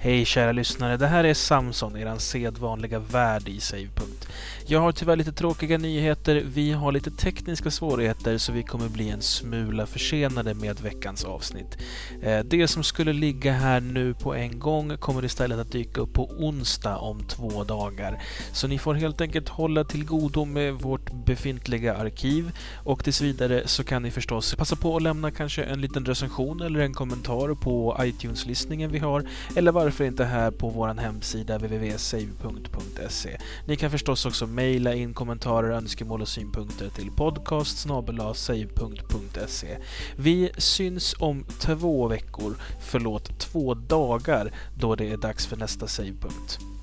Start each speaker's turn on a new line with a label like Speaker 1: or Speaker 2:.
Speaker 1: Hej kära lyssnare, det här är Samson, eran sedvanliga värd i Savepunkt. Jag har tyvärr lite tråkiga nyheter, vi har lite tekniska svårigheter så vi kommer bli en smula försenade med veckans avsnitt. Eh, det som skulle ligga här nu på en gång kommer istället att dyka upp på onsdag om två dagar. Så ni får helt enkelt hålla till godo med vårt befintliga arkiv och tills vidare så kan ni förstås passa på att lämna kanske en liten recension eller en kommentar på iTunes-listningen vi har eller varför inte här på vår hemsida www.save.se. Ni kan förstås också mejla in kommentarer, önskemål och synpunkter till podcast Vi syns om två veckor, förlåt två dagar, då det är dags för nästa savepunkt.